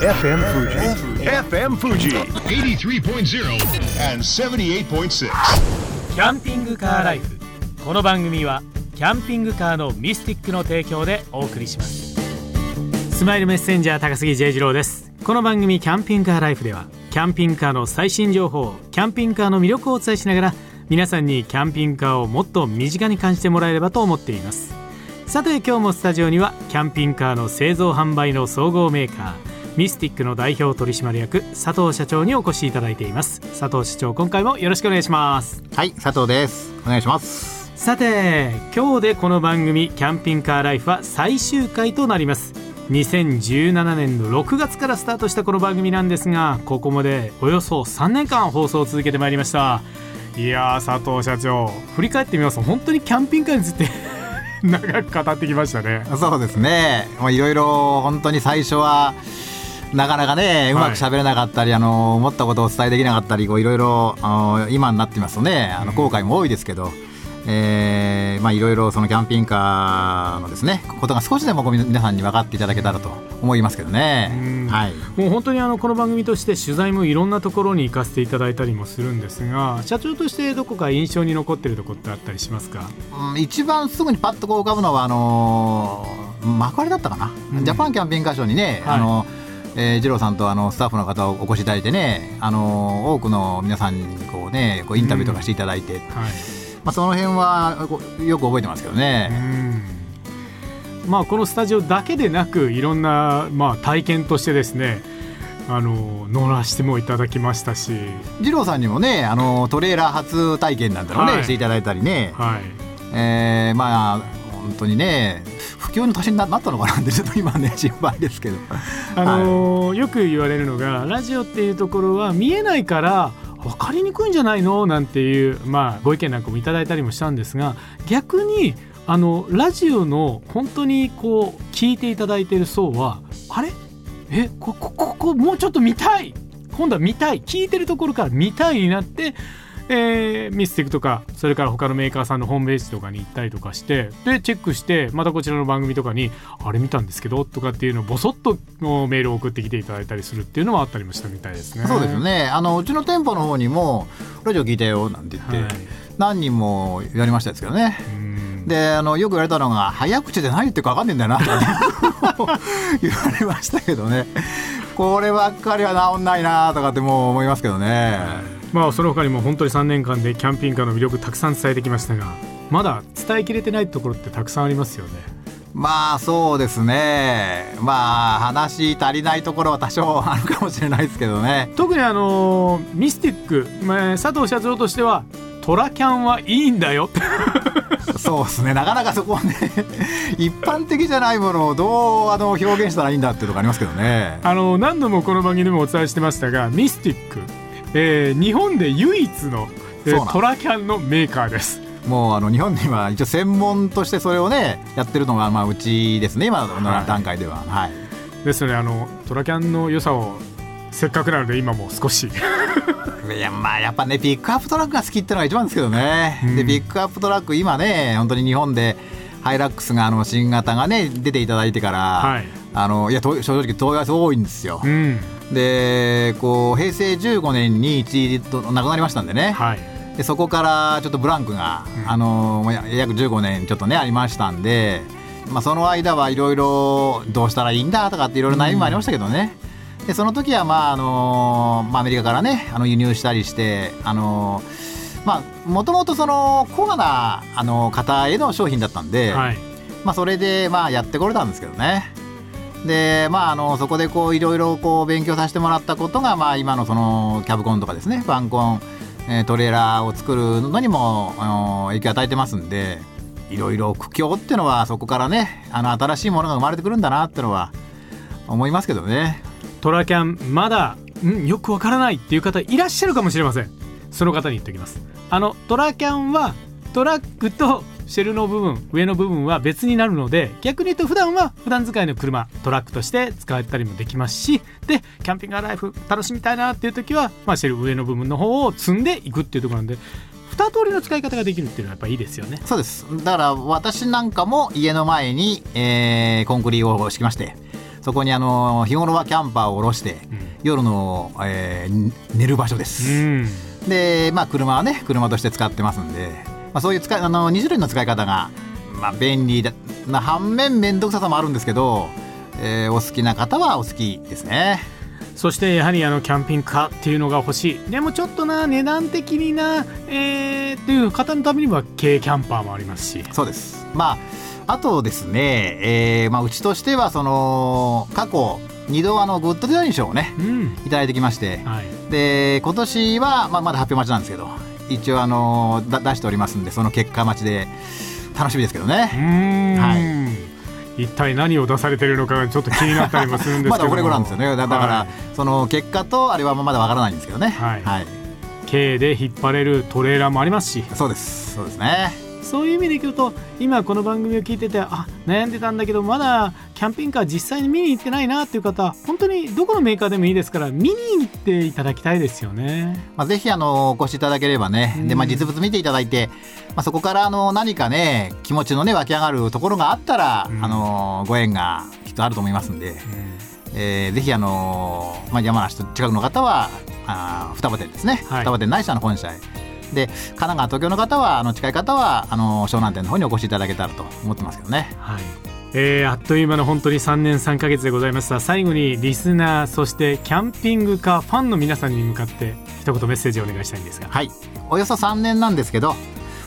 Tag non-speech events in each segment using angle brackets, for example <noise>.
FM Fuji. FM Fuji. 83.0 and 78.6. キャンピングカーライフこの番組はキャンピングカーのミスティックの提供でお送りします。スマイルメッセンジャー高杉 J 次郎です。この番組キャンピングカーライフではキャンピングカーの最新情報キャンピングカーの魅力をお伝えしながら皆さんにキャンピングカーをもっと身近に感じてもらえればと思っています。さて今日もスタジオにはキャンピングカーの製造販売の総合メーカーミスティックの代表取締役佐藤社長にお越しいただいています佐藤社長今回もよろしくお願いしますはい、佐藤です。お願いします。さて今日でこの番組「キャンピングカーライフ」は最終回となります2017年の6月からスタートしたこの番組なんですがここまでおよそ3年間放送を続けてまいりましたいやー佐藤社長振り返ってみますと本当にキャンピングカーについて <laughs> 長く語ってきましたねそうですね。まあいろいろ本当に最初はなかなかねうまく喋れなかったり、あの思ったことをお伝えできなかったり、こういろいろ今になってみますとね、あの後悔も多いですけど。えーまあいろいろそのキャンピングカーのですねことが少しでも皆さんに分かっていただけたらと思いますけどねうん。はい。もう本当にあのこの番組として取材もいろんなところに行かせていただいたりもするんですが社長としてどこか印象に残ってるところってあったりしますか？うん一番すぐにパッとこう浮かぶのはあのー幕張だったかな、うんジャパンキャンピングカーショーにね、はいあのえー、二郎さんとあのスタッフの方をお越しいただいてね、あのー多くの皆さんにこうねこうインタビューとかしていただいて、はいまあ、その辺はよく覚えてますけどね、うん。まあこのスタジオだけでなくいろんな、まあ、体験としてですねあの乗らせてもいただきましたし、二郎さんにもね、あのトレーラー初体験なんだろうね、はい。していただいたりね、はい、えーまあ本当にね普及の年にななったのかなってちょっと今ね心配ですけど。あのよく言われるのがラジオっていうところは見えないから分かりにくいんじゃないの？なんていう、まあ、ご意見なんかもいただいたりもしたんですが逆にあのラジオの本当にこう聞いていただいている層はあれ？えここここもうちょっと見たい！今度は見たい！聞いてるところから見たいになって、えーミスティックとかそれから他のメーカーさんのホームページとかに行ったりとかしてでチェックしてまたこちらの番組とかにあれ見たんですけどとかっていうのをボソッとメールを送ってきていただいたりするっていうのはあったりもしたみたいですね。そうですよね。あのうちの店舗の方にも「ラジオ聞いたよ」なんて言って、はい。何人もやりましたですけどね。うん。であのよく言われたのが「早口で何言ってるか分かんねえんだよな」<laughs> 言われましたけどね。こればっかりは治んないなとかってもう思いますけどね、まあその他にも本当に3年間でキャンピングカーの魅力たくさん伝えてきましたがまだ伝えきれてないところってたくさんありますよね。まあそうですね。まあ話足りないところは多少あるかもしれないですけどね。特にあのミスティック、まあ佐藤社長としてはトラキャンはいいんだよ。そうですね。なかなかそこはね一般的じゃないものをどうあの表現したらいいんだっていうとこありますけどね。あの何度もこの番組でもお伝えしてましたがミスティック、えー日本で唯一の、えートラキャンのメーカーです。もうあの日本には一応専門としてそれをねやってるのがまあうちですね今のはい。段階では、はい。ですのであのトラキャンの良さをせっかくなので今も少し。<laughs> いやまあやっぱねピックアップトラックが好きってのが一番ですけどね、うん。でピックアップトラック今ね本当に日本でハイラックスがあの新型がね出ていただいてから、はい。あのいやと正直問い合わせ多いんですよ、うんでこう平成15年に一度亡くなりましたんでね、はい。でそこからちょっとブランクが、うん。あのや約15年ちょっとねありましたんで、まあ、その間はいろいろどうしたらいいんだとかっていろいろ悩みもありましたけどね、でその時はまああの、まあ、アメリカからねあの輸入したりしてあのまあもともとそのコアなあの方への商品だったんで、はい。まあ、それでまあやってこれたんですけどね。でまあ、あのそこでこういろいろこう勉強させてもらったことが、まあ、今のそのキャブコンとかですねファンコン、えートレーラーを作るのにもあの影響を与えてますんでいろいろ苦境っていうのはそこからねあの新しいものが生まれてくるんだなってのは思いますけどね。トラキャンまだ、ん、よくわからないっていう方いらっしゃるかもしれませんその方に言っておきますあのトラキャンはトラックとシェルの部分上の部分は別になるので逆に言うと普段は普段使いの車トラックとして使ったりもできますしでキャンピングライフ楽しみたいなっていう時は、まあ、シェル上の部分の方を積んでいくっていうところなんで二通りの使い方ができるっていうのはやっぱいいですよね。そうです。だから私なんかも家の前に、えーコンクリを敷きましてそこにあの日頃はキャンパーを下ろして、夜の、えー寝る場所です、うん。でまあ車はね車として使ってますんで、まあ、そういう使いあの2種類の使い方が、まあ、便利だな反面面倒くささもあるんですけど、えーお好きな方はお好きですね。そしてやはりあのキャンピングカーっていうのが欲しい。でもちょっとな値段的にな、えー、っていう方のためには軽キャンパーもありますし。そうです。まああとですね、えーまあ、うちとしてはその過去2度あのグッドデザイン賞をねうん。いただいてきまして。はい。で今年は、まあ、まだ発表待ちなんですけど一応あのだ出しておりますんでその結果待ちで楽しみですけどうね、は一体何を出されてるのかがちょっと気になったりもするんですけど。まだオレゴなんですよね。だだから、はい。その結果とあれはまだわからないんですけどね。はい。はい、軽で引っ張れるトレーラーもありますし。そうです。そうですねそういう意味でいくと今この番組を聞いててあ悩んでたんだけどまだキャンピングカー実際に見に行ってないなっていう方本当にどこのメーカーでもいいですから見に行っていただきたいですよね。まあ、ぜひあのお越しいただければね、でまあ、実物見ていただいて、まあ、そこからあの何かね気持ちのね湧き上がるところがあったら、うん。あのご縁がきっとあると思いますんで、えーぜひあの、まあ、山梨と近くの方はあー双葉店ですね、はい。双葉店ないしはの本社へで神奈川東京の方はあの近い方はあの湘南店の方にお越しいただけたらと思ってますけどね。はい。えーあっという間の本当に3年3ヶ月でございました最後にリスナーそしてキャンピングカーファンの皆さんに向かって一言メッセージをお願いしたいんですが。はい。およそ3年なんですけど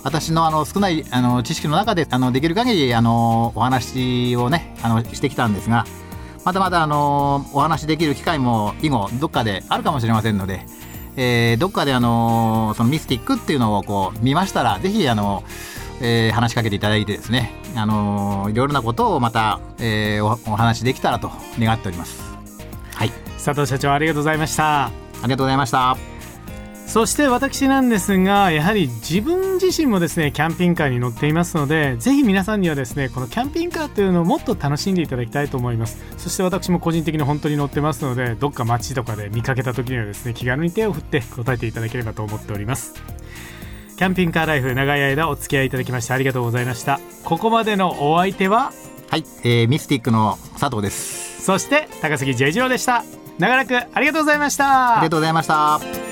私のあの少ないあの知識の中であのできる限りあのお話をねあのしてきたんですがまだまだあのお話しできる機会も以後どっかであるかもしれませんので、えーどっかであのそのミスティックっていうのをこう見ましたらぜひあの、えー話しかけていただいてですねあのいろいろなことをまた、えーおお話しできたらと願っております。はい佐藤社長ありがとうございました。ありがとうございました。そして私なんですがやはり自分自身もですねキャンピングカーに乗っていますのでぜひ皆さんにはですねこのキャンピングカーというのをもっと楽しんでいただきたいと思います。そして私も個人的に本当に乗ってますのでどっか街とかで見かけた時にはですね気軽に手を振って答えていただければと思っております。キャンピングカーライフ長い間お付き合いいただきましてありがとうございました。ここまでのお相手は？はい、えーミスティックの佐藤です。そして高杉 J 次郎でした。長らくありがとうございました。ありがとうございました。